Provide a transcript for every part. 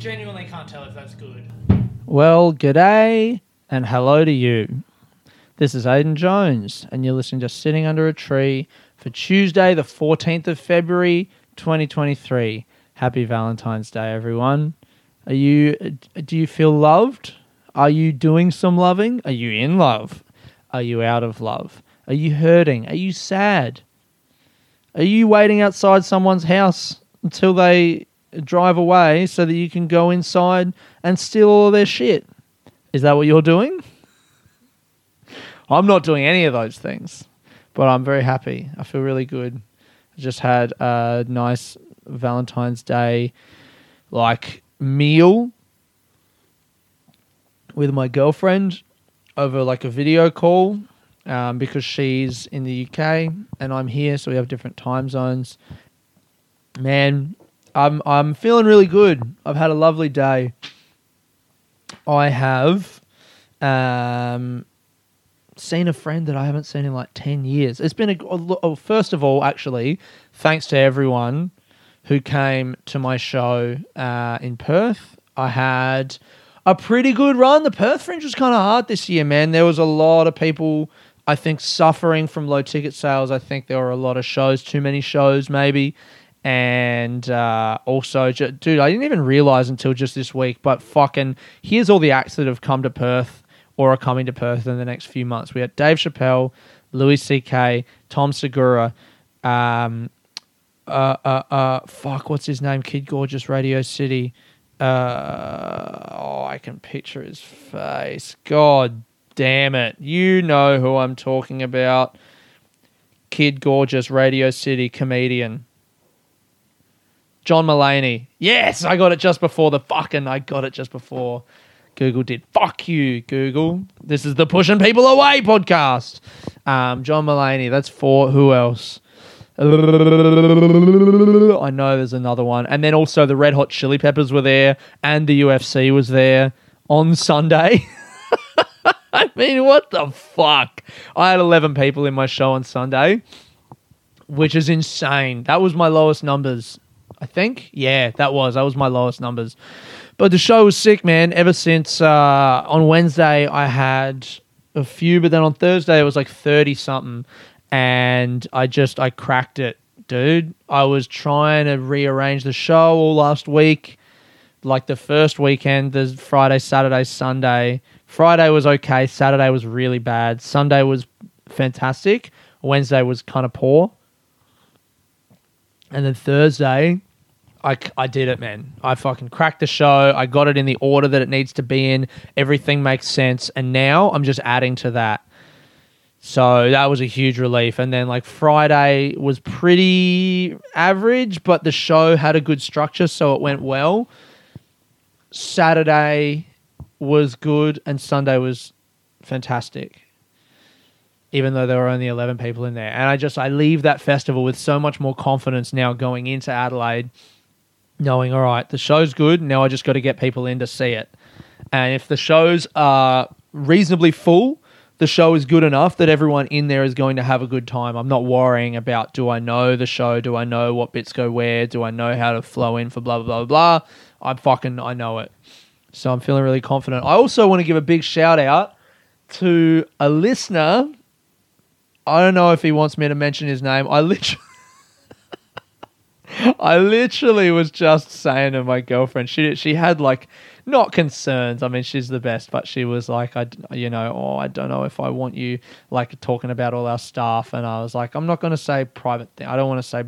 genuinely can't tell if that's good. Well, g'day and hello to you. This is Aidan Jones, and you're listening to Sitting Under a Tree for Tuesday, the 14th of February, 2023. Happy Valentine's Day, everyone. Are you, do you feel loved? Are you doing some loving? Are you in love? Are you out of love? Are you hurting? Are you sad? Are you waiting outside someone's house until they drive away so that you can go inside and steal all their shit? Is that what you're doing? I'm not doing any of those things, but I'm very happy. I feel really good. I just had a nice Valentine's Day like meal with my girlfriend over like a video call um, because she's in the UK and I'm here, so we have different time zones. Man, I'm I'm feeling really good. I've had a lovely day. I have um, seen a friend that I haven't seen in like ten years. It's been a, a lo- oh, first of all, actually, thanks to everyone who came to my show uh, in Perth. I had a pretty good run. The Perth Fringe was kind of hard this year, man. There was a lot of people, I think, suffering from low ticket sales. I think there were a lot of shows, too many shows, maybe. And uh, also, ju- dude, I didn't even realize until just this week, but fucking, here's all the acts that have come to Perth or are coming to Perth in the next few months. We had Dave Chappelle, Louis C.K., Tom Segura, um, uh, uh, uh, fuck, what's his name? Kid Gorgeous Radio City. Uh, oh, I can picture his face. God damn it. You know who I'm talking about. Kid Gorgeous Radio City comedian. John Mulaney. Yes, I got it just before the fucking. I got it just before Google did. Fuck you, Google. This is the Pushing People Away podcast. Um, John Mulaney. That's four. Who else? I know there's another one. And then also the Red Hot Chili Peppers were there and the UFC was there on Sunday. I mean, what the fuck? I had 11 people in my show on Sunday, which is insane. That was my lowest numbers, I think. Yeah, that was. That was my lowest numbers. But the show was sick, man. Ever since uh, on Wednesday, I had a few, but then on Thursday, it was like 30 something and I just I cracked it, dude. I was trying to rearrange the show all last week, like the first weekend, the Friday, Saturday, Sunday. Friday was okay. Saturday was really bad. Sunday was fantastic. Wednesday was kind of poor, and then Thursday. I, I did it, man. I fucking cracked the show. I got it in the order that it needs to be in. Everything makes sense. And now I'm just adding to that. So that was a huge relief. And then like Friday was pretty average, but the show had a good structure, so it went well. Saturday was good and Sunday was fantastic. Even though there were only 11 people in there. And I just I leave that festival with so much more confidence now going into Adelaide knowing all right, the show's good, now I just got to get people in to see it. And if the shows are reasonably full, the show is good enough that everyone in there is going to have a good time. I'm not worrying about do I know the show? Do I know what bits go where? Do I know how to flow in for blah blah blah blah? I'm fucking I know it. So I'm feeling really confident. I also want to give a big shout out to a listener. I don't know if he wants me to mention his name. I literally I literally was just saying to my girlfriend, she she had like not concerns. I mean, she's the best, but she was like, I, you know, oh, I don't know if I want you like talking about all our stuff. And I was like, I'm not going to say private thing. I don't want to say,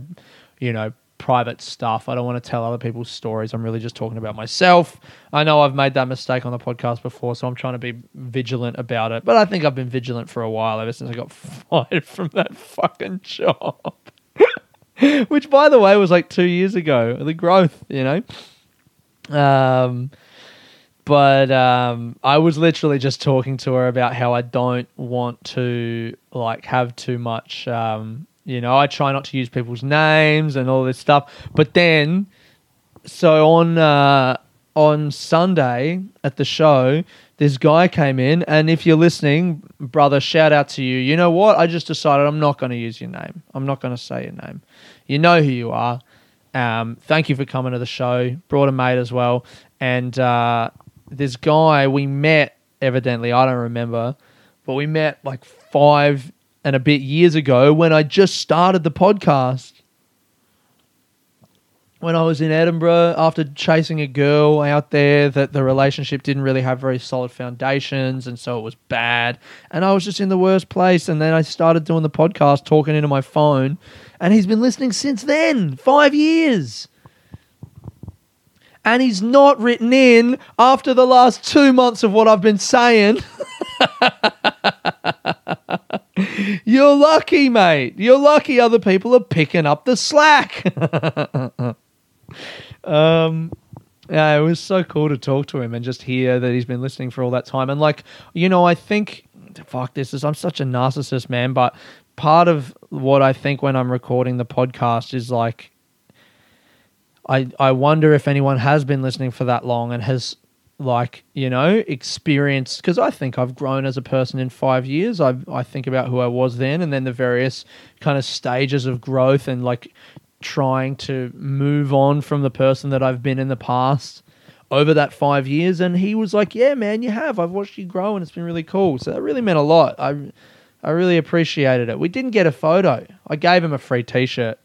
you know, private stuff. I don't want to tell other people's stories. I'm really just talking about myself. I know I've made that mistake on the podcast before, so I'm trying to be vigilant about it. But I think I've been vigilant for a while ever since I got fired from that fucking job. Which, by the way, was like two years ago. The growth, you know. Um, but um, I was literally just talking to her about how I don't want to like have too much. Um, you know, I try not to use people's names and all this stuff. But then, so on uh, on Sunday at the show, this guy came in, and if you're listening, brother, shout out to you. You know what? I just decided I'm not going to use your name. I'm not going to say your name. You know who you are. Um, thank you for coming to the show. Brought a mate as well, and uh, this guy we met. Evidently, I don't remember, but we met like five and a bit years ago when I just started the podcast when I was in Edinburgh after chasing a girl out there that the relationship didn't really have very solid foundations and so it was bad and I was just in the worst place and then I started doing the podcast talking into my phone and he's been listening since then 5 years and he's not written in after the last 2 months of what I've been saying You're lucky, mate. You're lucky other people are picking up the slack. um, yeah, it was so cool to talk to him and just hear that he's been listening for all that time. And like, you know, I think, fuck this is I'm such a narcissist, man. But part of what I think when I'm recording the podcast is like, I I wonder if anyone has been listening for that long and has like you know experienced because i think i've grown as a person in five years i i think about who i was then and then the various kind of stages of growth and like trying to move on from the person that I've been in the past over that five years. And he was like, Yeah, man, you have. I've watched you grow and it's been really cool. So that really meant a lot. I, I really appreciated it. We didn't get a photo, I gave him a free t shirt.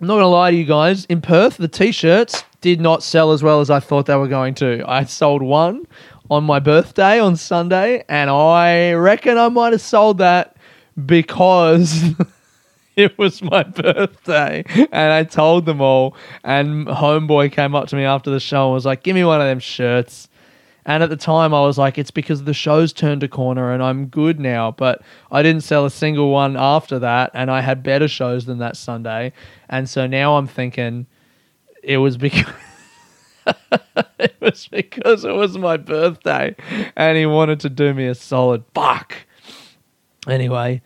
I'm not going to lie to you guys. In Perth, the t shirts did not sell as well as I thought they were going to. I sold one on my birthday on Sunday, and I reckon I might have sold that because it was my birthday and I told them all and homeboy came up to me after the show and was like give me one of them shirts. And at the time I was like it's because the show's turned a corner and I'm good now but I didn't sell a single one after that and I had better shows than that Sunday and so now I'm thinking it was because it was because it was my birthday and he wanted to do me a solid fuck anyway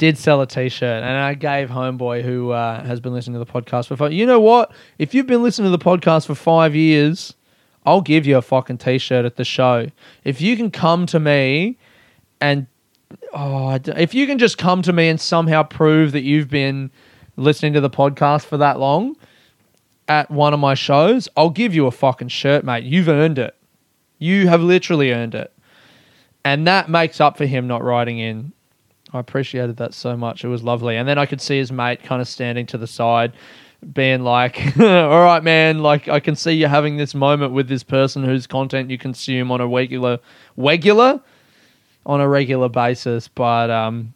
did sell a t-shirt and I gave homeboy who uh, has been listening to the podcast for five. You know what? If you've been listening to the podcast for five years, I'll give you a fucking t-shirt at the show. If you can come to me and oh, if you can just come to me and somehow prove that you've been listening to the podcast for that long at one of my shows, I'll give you a fucking shirt, mate. You've earned it. You have literally earned it. And that makes up for him not writing in I appreciated that so much. It was lovely. And then I could see his mate kind of standing to the side, being like, all right, man, like I can see you having this moment with this person whose content you consume on a regular, regular, on a regular basis. But, um,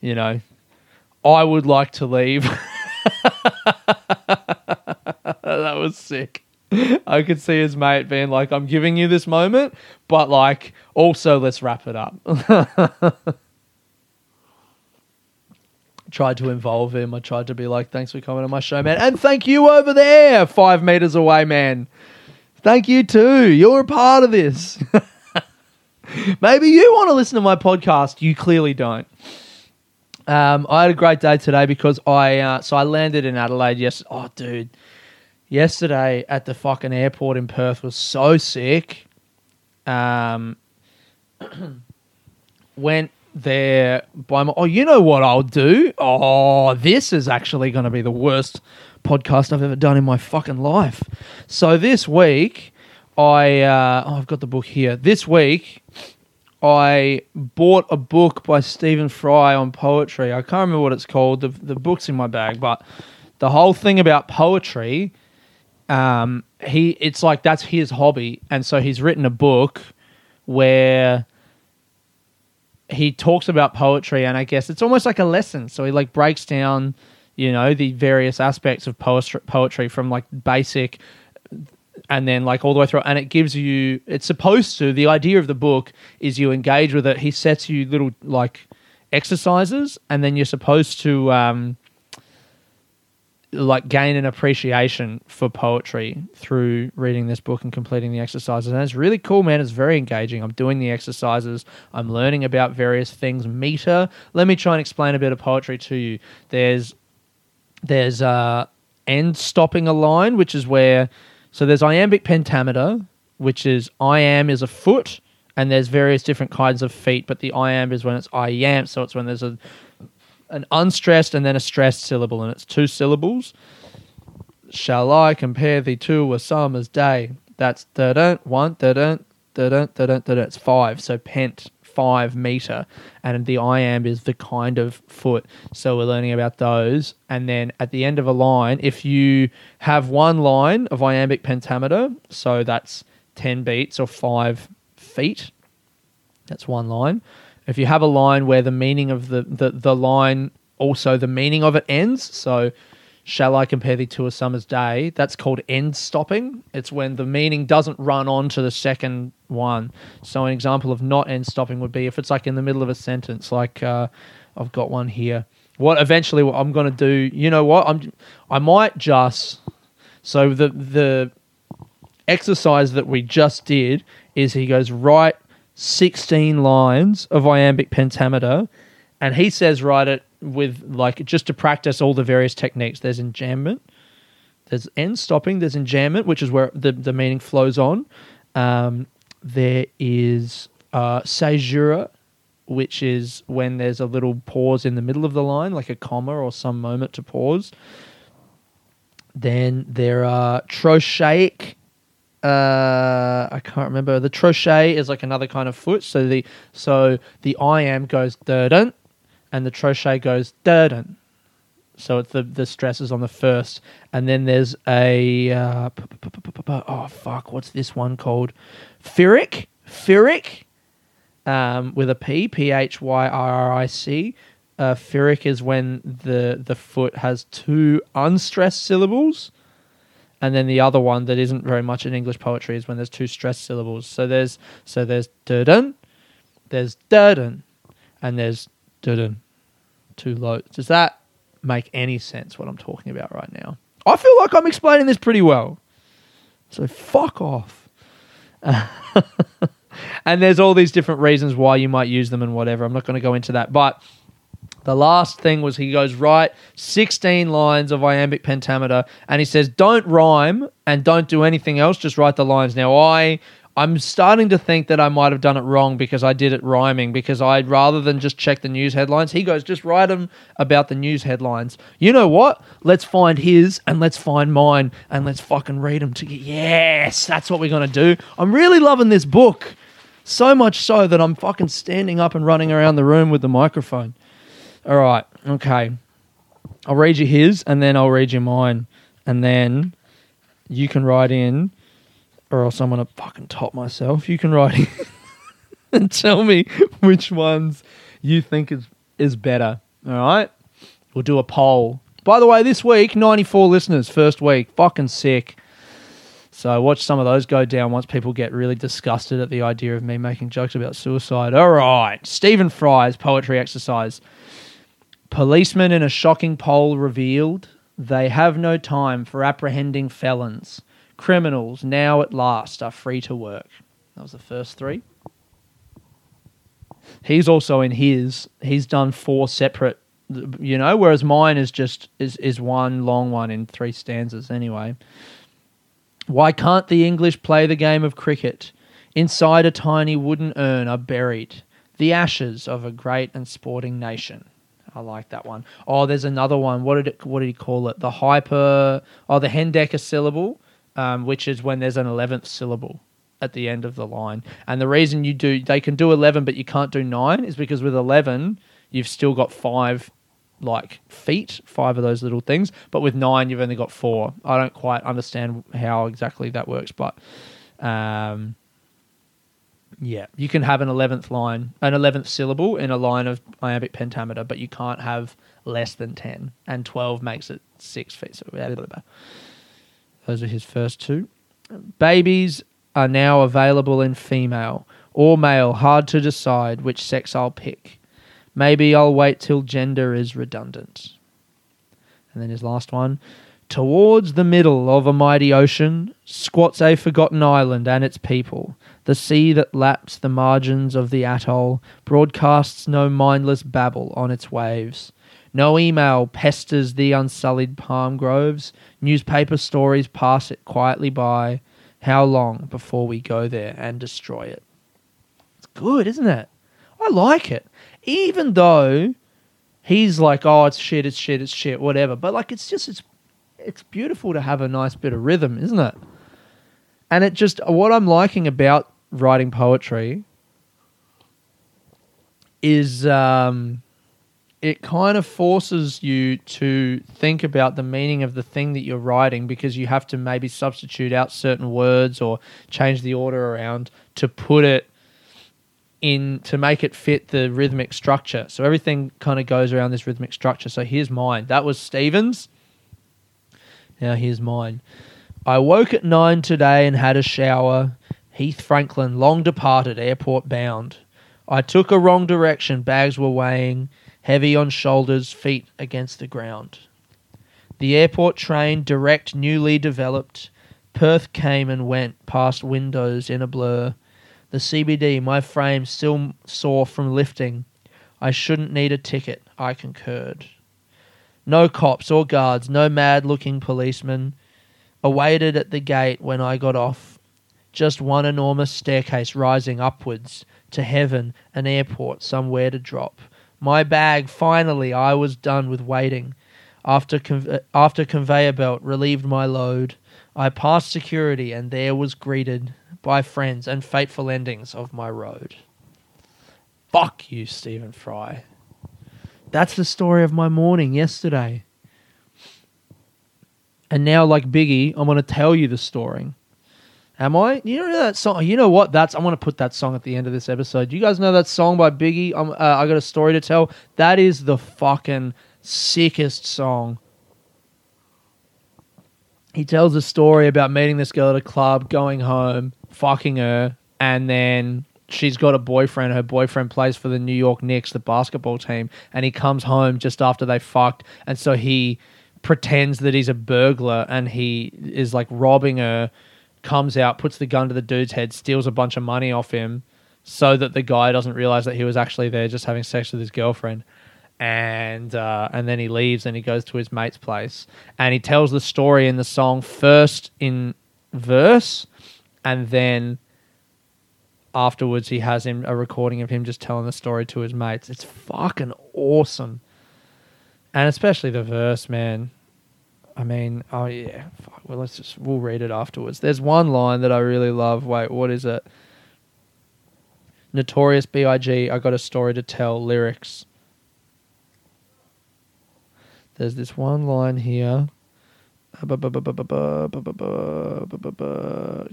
you know, I would like to leave. that was sick. I could see his mate being like, I'm giving you this moment, but like, also let's wrap it up. tried to involve him. I tried to be like, thanks for coming on my show, man. And thank you over there, five meters away, man. Thank you too. You're a part of this. Maybe you want to listen to my podcast. You clearly don't. Um, I had a great day today because I uh, so I landed in Adelaide. Yes, oh dude, yesterday at the fucking airport in Perth was so sick. Um, went there by my. Oh, you know what I'll do? Oh, this is actually going to be the worst podcast I've ever done in my fucking life. So this week, I uh, oh, I've got the book here. This week, I bought a book by Stephen Fry on poetry. I can't remember what it's called. The the book's in my bag, but the whole thing about poetry, um, he it's like that's his hobby, and so he's written a book where he talks about poetry, and I guess it's almost like a lesson. So he like breaks down, you know, the various aspects of poetry, from like basic, and then like all the way through, and it gives you. It's supposed to. The idea of the book is you engage with it. He sets you little like exercises, and then you're supposed to. Um, like gain an appreciation for poetry through reading this book and completing the exercises. And it's really cool, man. It's very engaging. I'm doing the exercises. I'm learning about various things. Meter. Let me try and explain a bit of poetry to you. There's there's uh end stopping a line, which is where So there's iambic pentameter, which is I am is a foot, and there's various different kinds of feet, but the iamb is when it's I am, so it's when there's a an unstressed and then a stressed syllable, and it's two syllables. Shall I compare thee to a summer's day? That's da dun one da dun da dun da dun da dun. It's five, so pent five meter, and the iamb is the kind of foot. So we're learning about those, and then at the end of a line, if you have one line of iambic pentameter, so that's ten beats or five feet, that's one line. If you have a line where the meaning of the, the, the line also the meaning of it ends, so shall I compare thee to a summer's day, that's called end stopping. It's when the meaning doesn't run on to the second one. So an example of not end stopping would be if it's like in the middle of a sentence, like uh, I've got one here. What eventually what I'm going to do, you know what? I'm I might just so the the exercise that we just did is he goes write 16 lines of iambic pentameter and he says write it with like just to practice all the various techniques. There's enjambment there's end stopping there's enjambment which is where the, the meaning flows on. Um, there is uh, caesura which is when there's a little pause in the middle of the line like a comma or some moment to pause. Then there are trochaic uh, I can't remember. The trochee is like another kind of foot. So the so the iamb goes dun, and the trochee goes dun. So it's the the stress is on the first, and then there's a uh, oh fuck, what's this one called? Pyrrhic, Pyrrhic, um, with a P, P H Y R R I C. Uh, Pyrrhic is when the the foot has two unstressed syllables and then the other one that isn't very much in English poetry is when there's two stressed syllables. So there's so there's dun, there's dun, and there's dun. Two low. Does that make any sense? What I'm talking about right now? I feel like I'm explaining this pretty well. So fuck off. and there's all these different reasons why you might use them and whatever. I'm not going to go into that, but the last thing was he goes, write 16 lines of iambic pentameter, and he says, don't rhyme and don't do anything else, just write the lines. Now, I. I'm starting to think that I might have done it wrong because I did it rhyming. Because I'd rather than just check the news headlines, he goes, just write them about the news headlines. You know what? Let's find his and let's find mine and let's fucking read them together. Yes, that's what we're going to do. I'm really loving this book. So much so that I'm fucking standing up and running around the room with the microphone. All right. Okay. I'll read you his and then I'll read you mine. And then you can write in, or else I'm going to fucking top myself. You can write in and tell me which ones you think is, is better. All right. We'll do a poll. By the way, this week, 94 listeners, first week. Fucking sick. So watch some of those go down once people get really disgusted at the idea of me making jokes about suicide. All right. Stephen Fry's poetry exercise. Policemen in a shocking poll revealed they have no time for apprehending felons. Criminals now at last are free to work. That was the first three. He's also in his. He's done four separate, you know, whereas mine is just is is one long one in three stanzas anyway. Why can't the English play the game of cricket? Inside a tiny wooden urn are buried the ashes of a great and sporting nation. I like that one. Oh, there's another one. What did it? What did he call it? The hyper. Oh, the hendecasyllable, um, which is when there's an eleventh syllable at the end of the line. And the reason you do, they can do eleven, but you can't do nine, is because with eleven, you've still got five like feet, five of those little things. But with nine, you've only got four. I don't quite understand how exactly that works, but um, yeah, you can have an eleventh line, an eleventh syllable in a line of iambic pentameter, but you can't have less than ten, and twelve makes it six feet. So blah, blah, blah. those are his first two. Babies are now available in female or male. Hard to decide which sex I'll pick. Maybe I'll wait till gender is redundant. And then his last one. Towards the middle of a mighty ocean squats a forgotten island and its people. The sea that laps the margins of the atoll broadcasts no mindless babble on its waves. No email pesters the unsullied palm groves. Newspaper stories pass it quietly by. How long before we go there and destroy it? It's good, isn't it? I like it. Even though he's like, oh, it's shit, it's shit, it's shit, whatever. But like, it's just, it's, it's beautiful to have a nice bit of rhythm, isn't it? And it just, what I'm liking about writing poetry is um, it kind of forces you to think about the meaning of the thing that you're writing because you have to maybe substitute out certain words or change the order around to put it in to make it fit the rhythmic structure. So everything kind of goes around this rhythmic structure. So here's mine. That was Stevens. Now here's mine. I woke at nine today and had a shower. Heath Franklin, long departed, airport bound. I took a wrong direction, bags were weighing, heavy on shoulders, feet against the ground. The airport train, direct, newly developed. Perth came and went past windows in a blur. The CBD, my frame still sore from lifting. I shouldn't need a ticket, I concurred. No cops or guards, no mad looking policemen awaited at the gate when I got off. Just one enormous staircase rising upwards to heaven, an airport somewhere to drop. My bag, finally, I was done with waiting. After, after conveyor belt relieved my load, I passed security and there was greeted by friends and fateful endings of my road. Fuck you, Stephen Fry. That's the story of my morning yesterday. And now, like Biggie, I'm going to tell you the story. Am I? You know that song? You know what? That's I'm going to put that song at the end of this episode. You guys know that song by Biggie? Uh, I got a story to tell. That is the fucking sickest song. He tells a story about meeting this girl at a club, going home, fucking her, and then she's got a boyfriend. Her boyfriend plays for the New York Knicks, the basketball team, and he comes home just after they fucked, and so he pretends that he's a burglar and he is like robbing her, comes out, puts the gun to the dude's head, steals a bunch of money off him, so that the guy doesn't realize that he was actually there just having sex with his girlfriend. And uh, and then he leaves and he goes to his mate's place and he tells the story in the song first in verse and then afterwards he has him a recording of him just telling the story to his mates. It's fucking awesome. And especially the verse, man. I mean, oh yeah. Fuck, well, let's just we'll read it afterwards. There's one line that I really love. Wait, what is it? Notorious B.I.G. I got a story to tell. Lyrics. There's this one line here.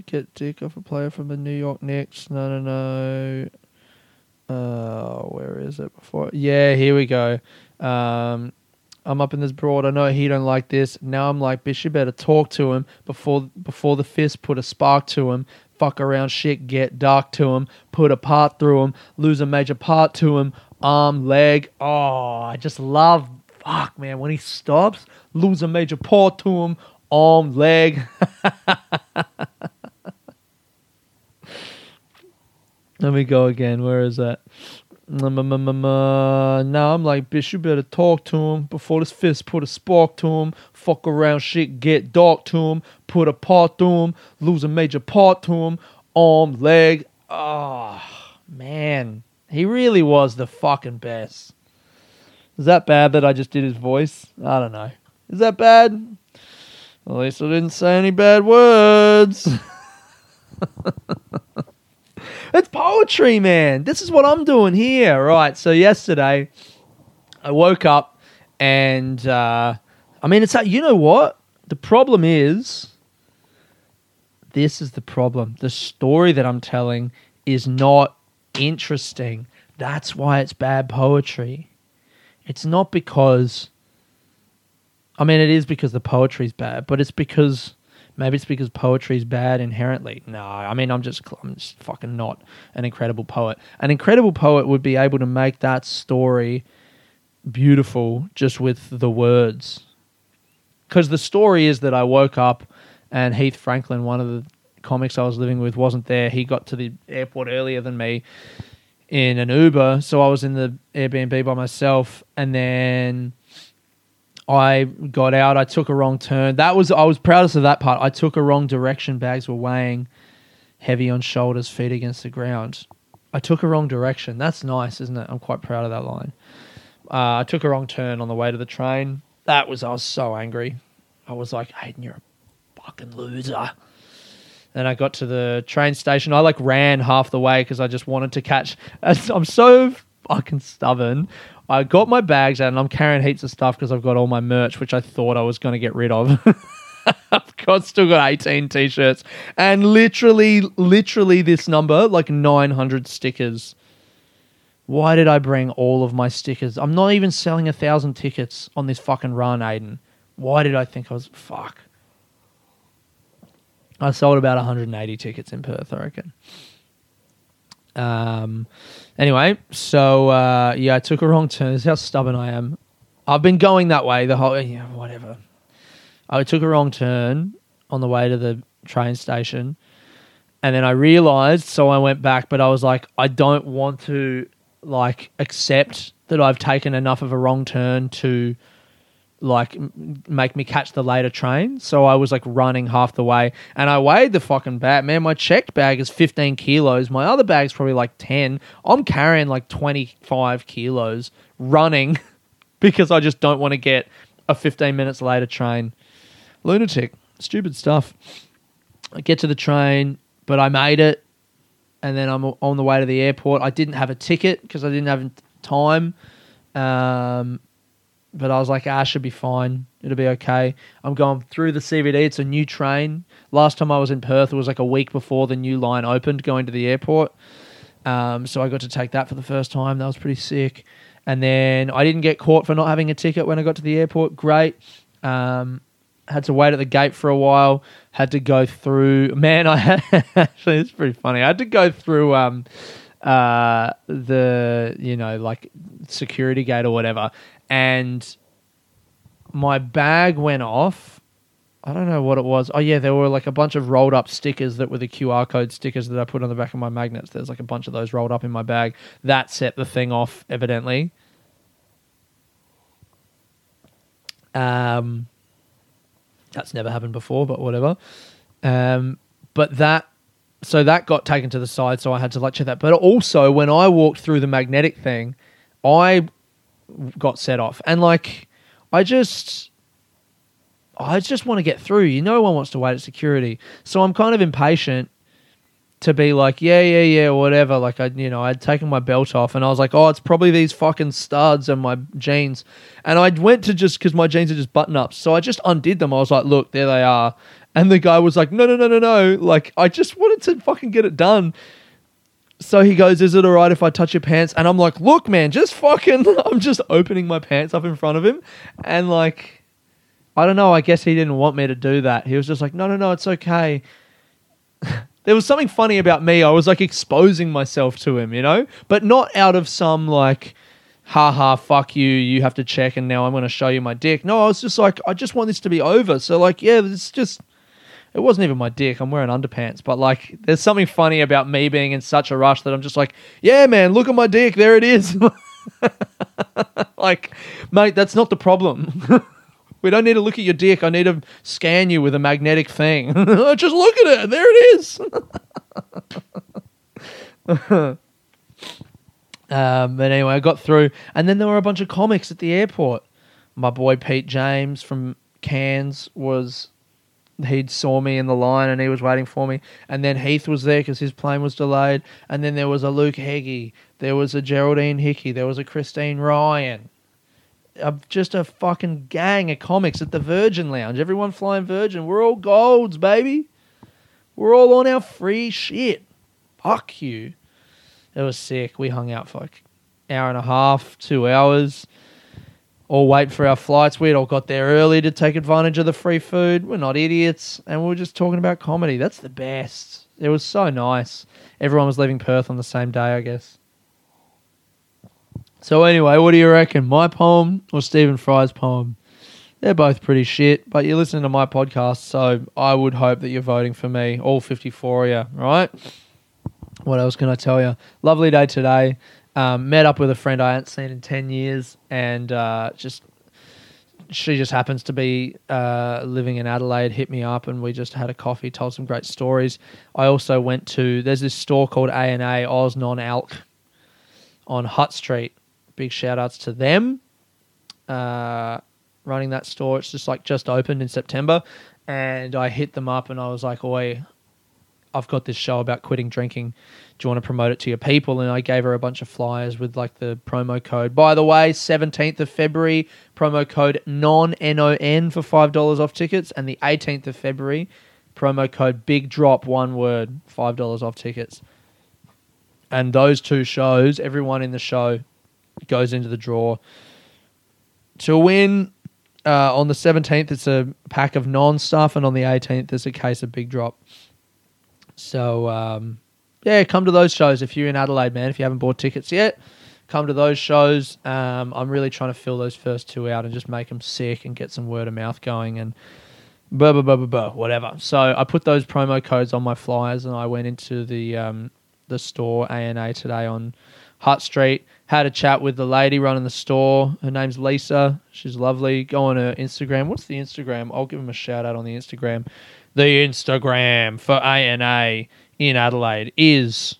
Get dick off a player from the New York Knicks. No, no, no. Uh, where is it before? Yeah, here we go. Um, I'm up in this broad. I know he don't like this. Now I'm like, bitch, you better talk to him before before the fist put a spark to him. Fuck around, shit, get dark to him. Put a part through him. Lose a major part to him. Arm, leg. Oh, I just love. Fuck, man. When he stops, lose a major part to him. Arm, leg. Let me go again. Where is that? Mm, mm, mm, now I'm like, bitch, you better talk to him before this fist put a spark to him. Fuck around, shit, get dark to him. Put a part to him. Lose a major part to him. Arm, leg. Oh, man. He really was the fucking best. Is that bad that I just did his voice? I don't know. Is that bad? At least I didn't say any bad words. It's poetry, man. This is what I'm doing here. Right. So yesterday, I woke up and uh, I mean, it's like, you know what? The problem is this is the problem. The story that I'm telling is not interesting. That's why it's bad poetry. It's not because. I mean, it is because the poetry's bad, but it's because Maybe it's because poetry is bad inherently. No, I mean I'm just I'm just fucking not an incredible poet. An incredible poet would be able to make that story beautiful just with the words. Because the story is that I woke up and Heath Franklin, one of the comics I was living with, wasn't there. He got to the airport earlier than me in an Uber, so I was in the Airbnb by myself, and then I got out. I took a wrong turn. That was I was proudest of that part. I took a wrong direction. Bags were weighing heavy on shoulders, feet against the ground. I took a wrong direction. That's nice, isn't it? I'm quite proud of that line. Uh, I took a wrong turn on the way to the train. That was I was so angry. I was like, Hayden, you're a fucking loser. Then I got to the train station. I like ran half the way because I just wanted to catch. I'm so fucking stubborn. I got my bags out and I'm carrying heaps of stuff because I've got all my merch, which I thought I was going to get rid of. I've got still got 18 t-shirts and literally, literally this number, like 900 stickers. Why did I bring all of my stickers? I'm not even selling a thousand tickets on this fucking run, Aiden. Why did I think I was fuck? I sold about 180 tickets in Perth, I reckon. Um, anyway, so uh, yeah, I took a wrong turn. This is how stubborn I am. I've been going that way the whole yeah, whatever. I took a wrong turn on the way to the train station, and then I realized, so I went back. But I was like, I don't want to like accept that I've taken enough of a wrong turn to like make me catch the later train. So I was like running half the way and I weighed the fucking bag. Man, my checked bag is 15 kilos. My other bag's probably like 10. I'm carrying like 25 kilos running because I just don't want to get a 15 minutes later train. Lunatic. Stupid stuff. I get to the train, but I made it. And then I'm on the way to the airport. I didn't have a ticket because I didn't have time. Um, but I was like, ah, should be fine. It'll be okay. I'm going through the CBD. It's a new train. Last time I was in Perth, it was like a week before the new line opened going to the airport. Um, so I got to take that for the first time. That was pretty sick. And then I didn't get caught for not having a ticket when I got to the airport. Great. Um, had to wait at the gate for a while. Had to go through. Man, I had, actually it's pretty funny. I had to go through um, uh, the you know like security gate or whatever, and my bag went off. I don't know what it was. Oh yeah, there were like a bunch of rolled up stickers that were the QR code stickers that I put on the back of my magnets. There's like a bunch of those rolled up in my bag. That set the thing off, evidently. Um, that's never happened before, but whatever. Um, but that so that got taken to the side, so I had to lecture that. But also, when I walked through the magnetic thing, I got set off, and like I just. I just want to get through. You know, no one wants to wait at security, so I'm kind of impatient to be like, yeah, yeah, yeah, whatever. Like I, you know, I'd taken my belt off, and I was like, oh, it's probably these fucking studs and my jeans, and I went to just because my jeans are just button ups, so I just undid them. I was like, look, there they are, and the guy was like, no, no, no, no, no. Like I just wanted to fucking get it done. So he goes, Is it all right if I touch your pants? And I'm like, Look, man, just fucking. I'm just opening my pants up in front of him. And like, I don't know. I guess he didn't want me to do that. He was just like, No, no, no, it's okay. there was something funny about me. I was like exposing myself to him, you know? But not out of some like, ha ha, fuck you, you have to check and now I'm going to show you my dick. No, I was just like, I just want this to be over. So, like, yeah, it's just it wasn't even my dick. I'm wearing underpants, but like, there's something funny about me being in such a rush that I'm just like, yeah, man, look at my dick. There it is. like, mate, that's not the problem. we don't need to look at your dick. I need to scan you with a magnetic thing. just look at it. There it is. um, but anyway, I got through, and then there were a bunch of comics at the airport. My boy Pete James from Cairns was he'd saw me in the line and he was waiting for me. And then Heath was there because his plane was delayed. And then there was a Luke Heggie, there was a Geraldine Hickey, there was a Christine Ryan. just a fucking gang of comics at the Virgin Lounge. Everyone flying Virgin. We're all golds, baby. We're all on our free shit. Fuck you. It was sick. We hung out for like hour and a half, two hours all wait for our flights. We'd all got there early to take advantage of the free food. We're not idiots. And we were just talking about comedy. That's the best. It was so nice. Everyone was leaving Perth on the same day, I guess. So, anyway, what do you reckon? My poem or Stephen Fry's poem? They're both pretty shit, but you're listening to my podcast, so I would hope that you're voting for me, all 54 of you, right? What else can I tell you? Lovely day today. Um, met up with a friend I hadn't seen in 10 years and uh, just she just happens to be uh, living in Adelaide. Hit me up, and we just had a coffee, told some great stories. I also went to there's this store called A and A Oz Non Alc on Hutt Street. Big shout outs to them. Uh, running that store. It's just like just opened in September, and I hit them up and I was like, "Oi, I've got this show about quitting drinking. Do you want to promote it to your people?" And I gave her a bunch of flyers with like the promo code. By the way, seventeenth of February, promo code non N O N for five dollars off tickets, and the eighteenth of February, promo code Big Drop one word five dollars off tickets. And those two shows, everyone in the show goes into the draw to win uh, on the 17th, it's a pack of non stuff, and on the 18th, it's a case of Big Drop. So, um, yeah, come to those shows if you're in Adelaide, man. If you haven't bought tickets yet, come to those shows. Um, I'm really trying to fill those first two out and just make them sick and get some word of mouth going and blah, blah, blah, blah, blah, whatever. So, I put those promo codes on my flyers and I went into the, um, the store ANA today on Hutt Street had a chat with the lady running the store. Her name's Lisa. She's lovely. Go on her Instagram. What's the Instagram? I'll give him a shout out on the Instagram. The Instagram for ANA in Adelaide is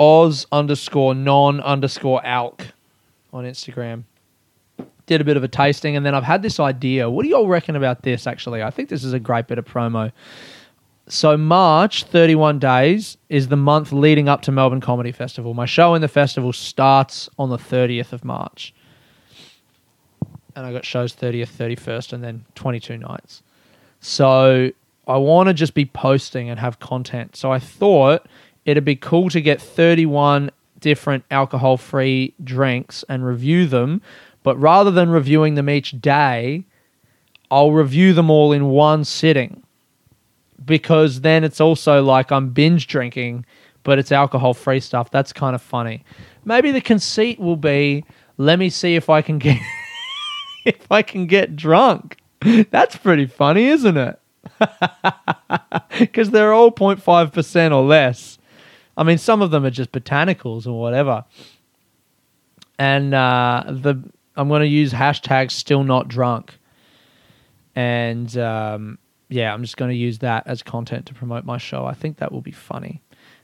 Oz underscore non underscore alc on Instagram. Did a bit of a tasting, and then I've had this idea. What do y'all reckon about this? Actually, I think this is a great bit of promo. So March, 31 days, is the month leading up to Melbourne Comedy Festival. My show in the festival starts on the 30th of March. And I got shows 30th, 31st, and then 22 nights. So I want to just be posting and have content. So I thought it'd be cool to get 31 different alcohol free drinks and review them. But rather than reviewing them each day, I'll review them all in one sitting because then it's also like I'm binge drinking, but it's alcohol free stuff. That's kind of funny. Maybe the conceit will be let me see if I can get if I can get drunk. That's pretty funny, isn't it? Because they're all 0.5% or less. I mean, some of them are just botanicals or whatever. And uh, the I'm going to use hashtag still not drunk. And um, yeah, I'm just going to use that as content to promote my show. I think that will be funny.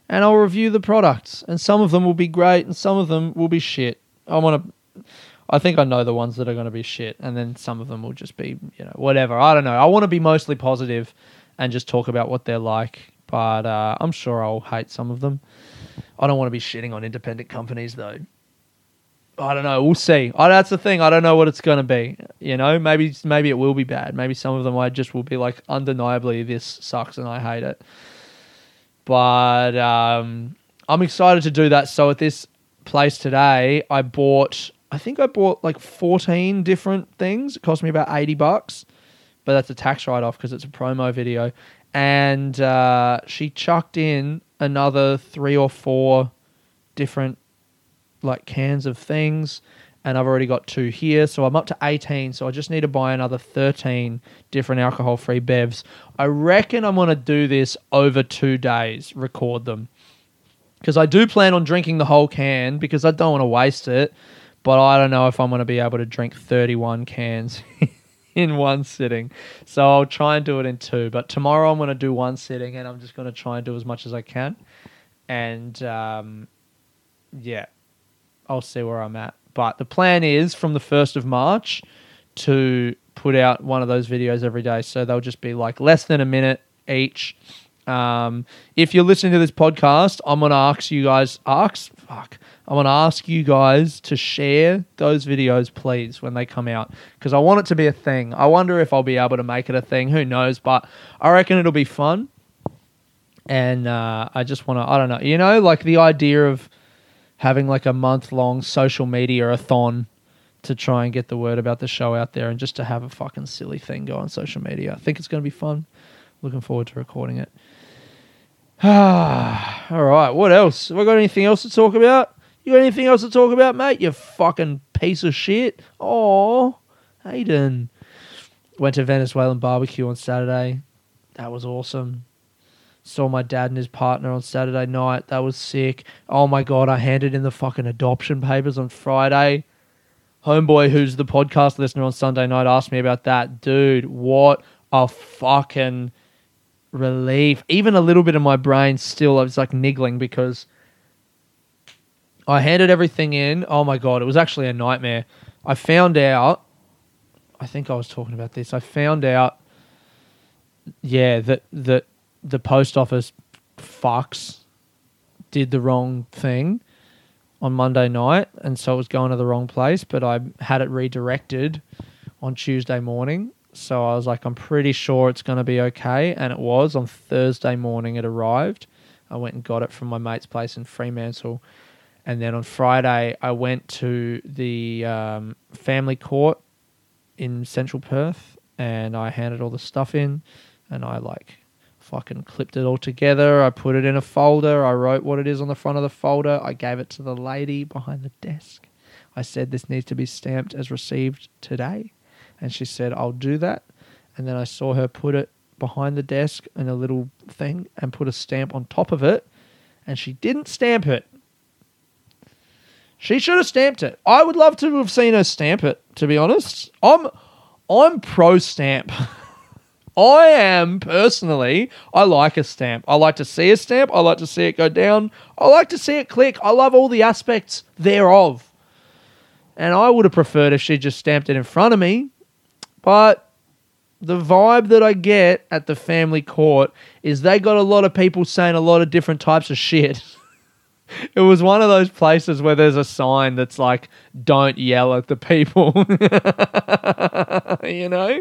And I'll review the products, and some of them will be great, and some of them will be shit. I want to. I think I know the ones that are going to be shit, and then some of them will just be, you know, whatever. I don't know. I want to be mostly positive and just talk about what they're like, but uh, I'm sure I'll hate some of them. I don't want to be shitting on independent companies, though. I don't know. We'll see. I, that's the thing. I don't know what it's going to be. You know, maybe maybe it will be bad. Maybe some of them I just will be like, undeniably, this sucks and I hate it. But um, I'm excited to do that. So at this place today, I bought. I think I bought like 14 different things. It cost me about 80 bucks, but that's a tax write off because it's a promo video. And uh, she chucked in another three or four different like cans of things and I've already got two here, so I'm up to 18. So I just need to buy another 13 different alcohol free bevs. I reckon I'm going to do this over two days, record them. Because I do plan on drinking the whole can because I don't want to waste it. But I don't know if I'm going to be able to drink 31 cans in one sitting. So I'll try and do it in two. But tomorrow I'm going to do one sitting and I'm just going to try and do as much as I can. And um, yeah, I'll see where I'm at. But the plan is from the 1st of March to put out one of those videos every day. So they'll just be like less than a minute each. Um, if you're listening to this podcast, I'm gonna ask you guys, ask, fuck, I'm gonna ask you guys to share those videos, please, when they come out, because I want it to be a thing. I wonder if I'll be able to make it a thing. Who knows? But I reckon it'll be fun. And uh, I just want to, I don't know, you know, like the idea of having like a month long social media a thon to try and get the word about the show out there and just to have a fucking silly thing go on social media. I think it's going to be fun. Looking forward to recording it. Ah, all right. What else? Have I got anything else to talk about? You got anything else to talk about, mate? You fucking piece of shit. Oh, Hayden. Went to Venezuelan barbecue on Saturday. That was awesome. Saw my dad and his partner on Saturday night. That was sick. Oh my god, I handed in the fucking adoption papers on Friday. homeboy who's the podcast listener on Sunday night asked me about that. Dude, what a fucking relief. Even a little bit of my brain still I was like niggling because I handed everything in. Oh my god, it was actually a nightmare. I found out I think I was talking about this. I found out yeah, that that the post office fucks did the wrong thing on Monday night, and so it was going to the wrong place. But I had it redirected on Tuesday morning, so I was like, I'm pretty sure it's going to be okay, and it was. On Thursday morning, it arrived. I went and got it from my mate's place in Fremantle, and then on Friday, I went to the um, family court in Central Perth, and I handed all the stuff in, and I like fucking clipped it all together. I put it in a folder. I wrote what it is on the front of the folder. I gave it to the lady behind the desk. I said, This needs to be stamped as received today. And she said, I'll do that. And then I saw her put it behind the desk in a little thing and put a stamp on top of it. And she didn't stamp it. She should have stamped it. I would love to have seen her stamp it, to be honest. I'm I'm pro stamp. I am personally, I like a stamp. I like to see a stamp. I like to see it go down. I like to see it click. I love all the aspects thereof. And I would have preferred if she just stamped it in front of me. But the vibe that I get at the family court is they got a lot of people saying a lot of different types of shit. it was one of those places where there's a sign that's like, don't yell at the people. you know?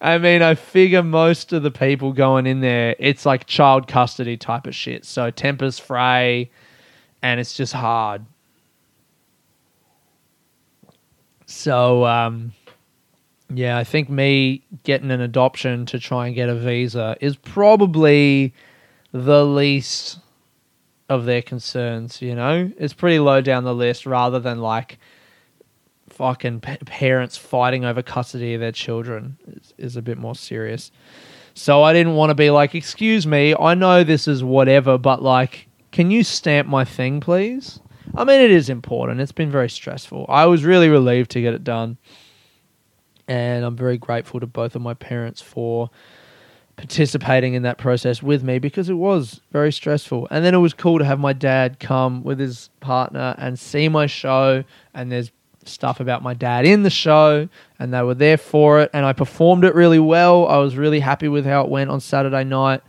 I mean, I figure most of the people going in there, it's like child custody type of shit. So tempers fray, and it's just hard. So, um, yeah, I think me getting an adoption to try and get a visa is probably the least of their concerns, you know? It's pretty low down the list rather than like fucking pa- parents fighting over custody of their children is, is a bit more serious. So I didn't want to be like, excuse me, I know this is whatever, but like, can you stamp my thing, please? I mean, it is important. It's been very stressful. I was really relieved to get it done. And I'm very grateful to both of my parents for participating in that process with me because it was very stressful. And then it was cool to have my dad come with his partner and see my show. And there's stuff about my dad in the show, and they were there for it. And I performed it really well. I was really happy with how it went on Saturday night.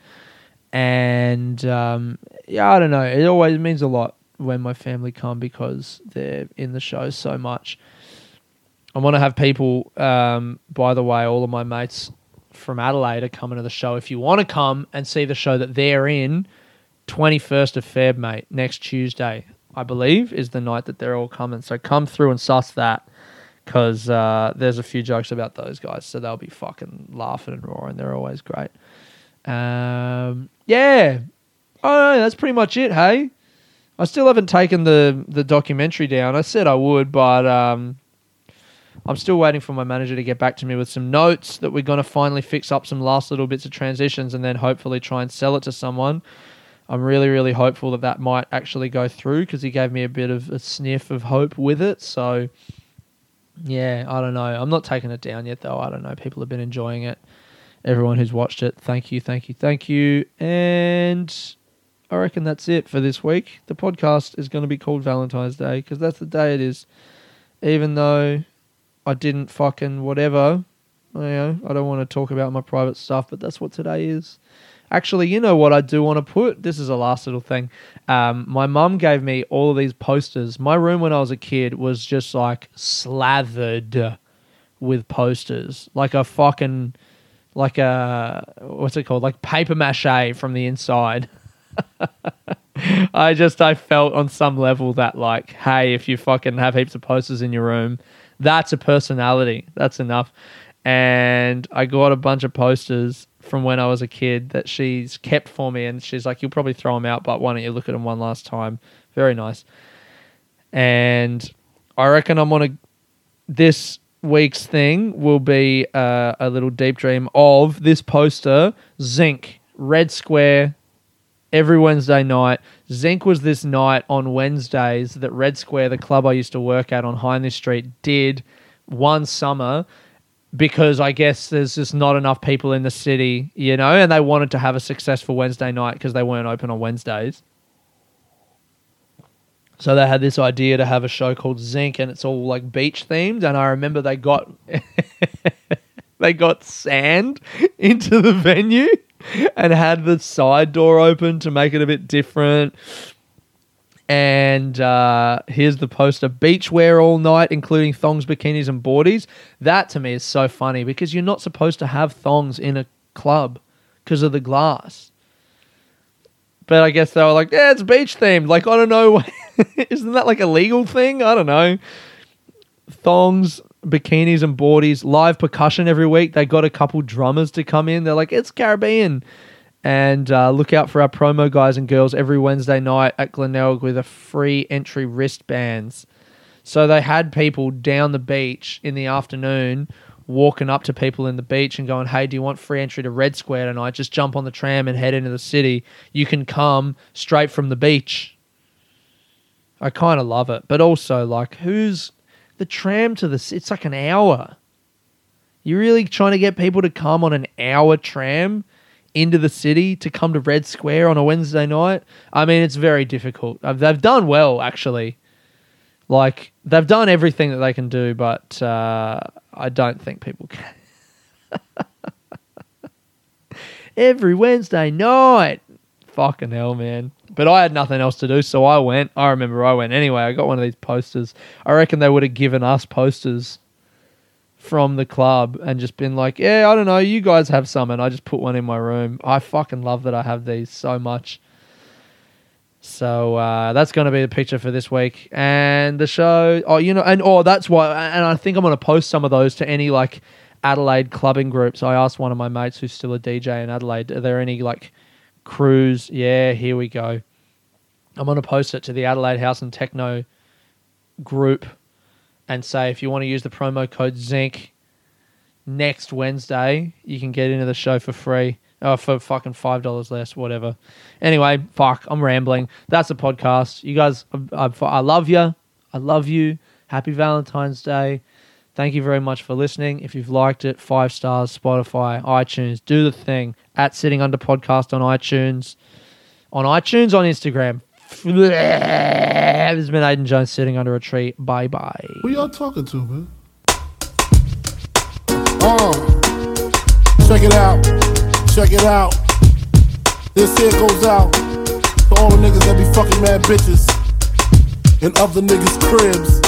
And um, yeah, I don't know. It always means a lot when my family come because they're in the show so much. I want to have people, um, by the way, all of my mates from Adelaide are coming to the show. If you want to come and see the show that they're in, 21st of Feb, mate, next Tuesday. I believe, is the night that they're all coming. So come through and suss that because uh, there's a few jokes about those guys. So they'll be fucking laughing and roaring. They're always great. Um, yeah. Oh, that's pretty much it, hey? I still haven't taken the, the documentary down. I said I would, but um, I'm still waiting for my manager to get back to me with some notes that we're going to finally fix up some last little bits of transitions and then hopefully try and sell it to someone. I'm really, really hopeful that that might actually go through because he gave me a bit of a sniff of hope with it. So, yeah, I don't know. I'm not taking it down yet, though. I don't know. People have been enjoying it. Everyone who's watched it, thank you, thank you, thank you. And I reckon that's it for this week. The podcast is going to be called Valentine's Day because that's the day it is. Even though I didn't fucking whatever, you know, I don't want to talk about my private stuff, but that's what today is. Actually, you know what I do want to put? This is a last little thing. Um, my mum gave me all of these posters. My room when I was a kid was just like slathered with posters, like a fucking, like a what's it called? Like paper mache from the inside. I just I felt on some level that like, hey, if you fucking have heaps of posters in your room, that's a personality. That's enough. And I got a bunch of posters from when I was a kid that she's kept for me, and she's like, "You'll probably throw them out, but why don't you look at them one last time?" Very nice. And I reckon I'm on a this week's thing will be uh, a little deep dream of this poster, zinc, red square, every Wednesday night. Zinc was this night on Wednesdays that Red Square, the club I used to work at on Hindley Street, did one summer because I guess there's just not enough people in the city, you know, and they wanted to have a successful Wednesday night because they weren't open on Wednesdays. So they had this idea to have a show called Zinc, and it's all like beach themed. And I remember they got they got sand into the venue and had the side door open to make it a bit different. And uh, here's the poster: beachwear all night, including thongs, bikinis, and boardies. That to me is so funny because you're not supposed to have thongs in a club because of the glass. But I guess they were like, yeah, it's beach themed. Like, I don't know. Isn't that like a legal thing? I don't know. Thongs, bikinis, and boardies, live percussion every week. They got a couple drummers to come in. They're like, it's Caribbean. And uh, look out for our promo guys and girls every Wednesday night at Glenelg with a free entry wristbands. So they had people down the beach in the afternoon walking up to people in the beach and going, "Hey, do you want free entry to Red Square tonight? Just jump on the tram and head into the city. You can come straight from the beach." I kind of love it, but also like, who's the tram to the? It's like an hour. You're really trying to get people to come on an hour tram into the city to come to Red Square on a Wednesday night? I mean, it's very difficult. They've done well, actually. Like they've done everything that they can do, but uh, I don't think people can. Every Wednesday night, fucking hell, man. But I had nothing else to do, so I went. I remember I went anyway. I got one of these posters. I reckon they would have given us posters from the club and just been like, "Yeah, I don't know, you guys have some," and I just put one in my room. I fucking love that I have these so much. So uh, that's going to be the picture for this week, and the show. Oh, you know, and oh, that's why. And I think I'm going to post some of those to any like Adelaide clubbing groups. I asked one of my mates who's still a DJ in Adelaide, are there any like crews? Yeah, here we go. I'm going to post it to the Adelaide House and Techno group and say if you want to use the promo code Zinc next Wednesday, you can get into the show for free. Oh, for fucking five dollars less, whatever. Anyway, fuck, I'm rambling. That's a podcast. You guys, I, I, I love you. I love you. Happy Valentine's Day. Thank you very much for listening. If you've liked it, five stars, Spotify, iTunes, do the thing. At Sitting Under Podcast on iTunes. On iTunes, on Instagram. This has been Aiden Jones sitting under a tree. Bye bye. Who y'all talking to, man? Uh, check it out. Check it out. This here goes out to all the niggas that be fucking mad bitches in other niggas' cribs.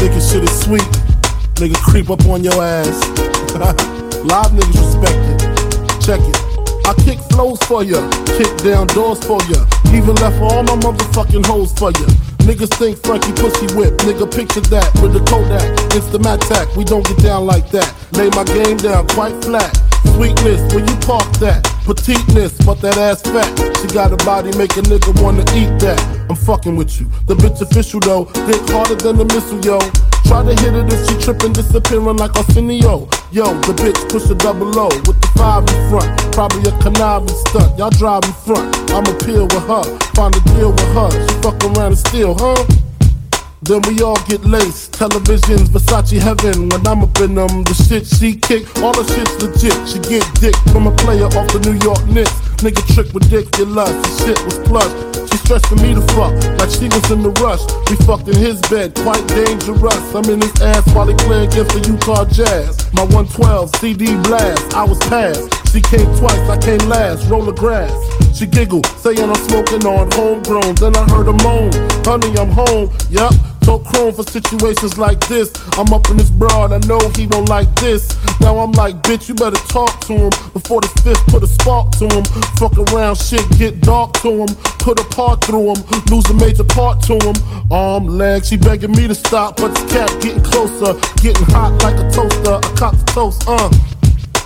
Thinking shit is sweet. Nigga creep up on your ass. Live niggas respect. Check it. I kick flows for ya, kick down doors for ya. Even left all my motherfucking hoes for ya. Niggas think Frankie pussy whip, nigga picture that with the Kodak, it's the Instamatic. We don't get down like that. Lay my game down quite flat. Sweetness, when you park that. Petiteness, but that ass fat. She got a body, make a nigga wanna eat that. I'm fucking with you. The bitch official though, dick harder than a missile, yo. Try to hit it if she trippin', disappearing like Arsenio. Yo, the bitch push a double O with the five in front. Probably a conniving stunt. Y'all drive in front. I'ma peel with her, find a deal with her. She fuck around and steal, huh? Then we all get laced. Televisions, Versace heaven. When I'm up in them, the shit she kick, all the shit's legit. She get dick from a player off the New York Knicks. Nigga trick ridiculous. The shit was plush. She stressing me to fuck like she was in the rush. We fucked in his bed, quite dangerous. I'm in his ass while he play against the Utah Jazz. My 112 CD blast, I was passed. She came twice, I came last. Roll the grass. She giggled, saying I'm smoking on homegrown. Then I heard her moan, honey, I'm home. Yup. Told Chrome for situations like this. I'm up in this broad, I know he don't like this. Now I'm like, bitch, you better talk to him before the fifth put a spark to him. Fuck around, shit get dark to him. Put a part through him, lose a major part to him. Arm, leg, she begging me to stop, but the cat getting closer, getting hot like a toaster. I cop the toast, uh.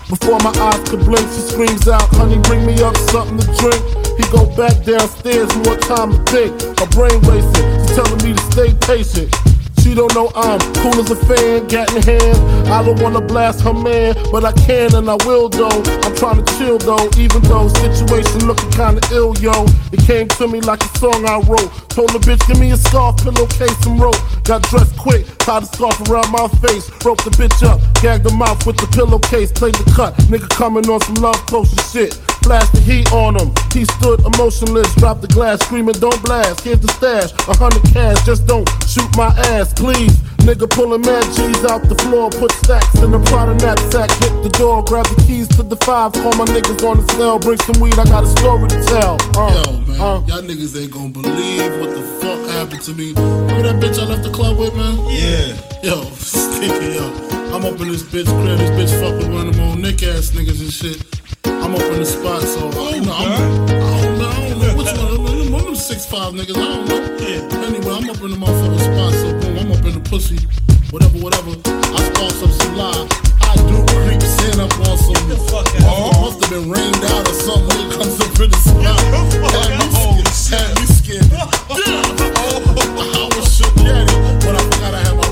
Before my eyes could blink, she screams out, honey, bring me up something to drink. He go back downstairs, more time to think. Her brain racing, she's telling me to stay patient. She don't know I'm cool as a fan, gat in hand. I don't wanna blast her man, but I can and I will though. I'm trying to chill though, even though situation looking kinda ill, yo. It came to me like a song I wrote. Told the bitch, give me a scarf, pillowcase, and rope. Got dressed quick, tied a scarf around my face. Broke the bitch up, gagged the mouth with the pillowcase, played the cut. Nigga coming on some love potion shit. Flash the heat on him. He stood emotionless, dropped the glass, screaming, Don't blast. Here's the stash, a hundred cash, just don't shoot my ass, please. Nigga pulling mad G's out the floor, put stacks in the Prada knapsack, hit the door, grab the keys to the five, call my niggas on the cell, bring some weed, I got a story to tell. Uh, Yo, man, uh. y'all niggas ain't gonna believe what the fuck happened to me. Remember that bitch I left the club with, man? Yeah. Yo, stinky, yo. I'm up in this bitch crib, this bitch fuck with one of them old Knick ass niggas and shit. I'm up in the spot, so you know, I'm, I don't know, I don't know which one. One of them- one of them six five niggas, I don't know. Yeah. Anyway, I'm up in the motherfucking spot, so boom, I'm up the pussy, whatever, whatever. I sparks some live. I do creep sin up on some. Get the fuck out. Oh, must have been rained out or something. Comes up in the sky. Had me scared. Had me scared. Yeah. Oh, I was shook at it, but I forgot I had my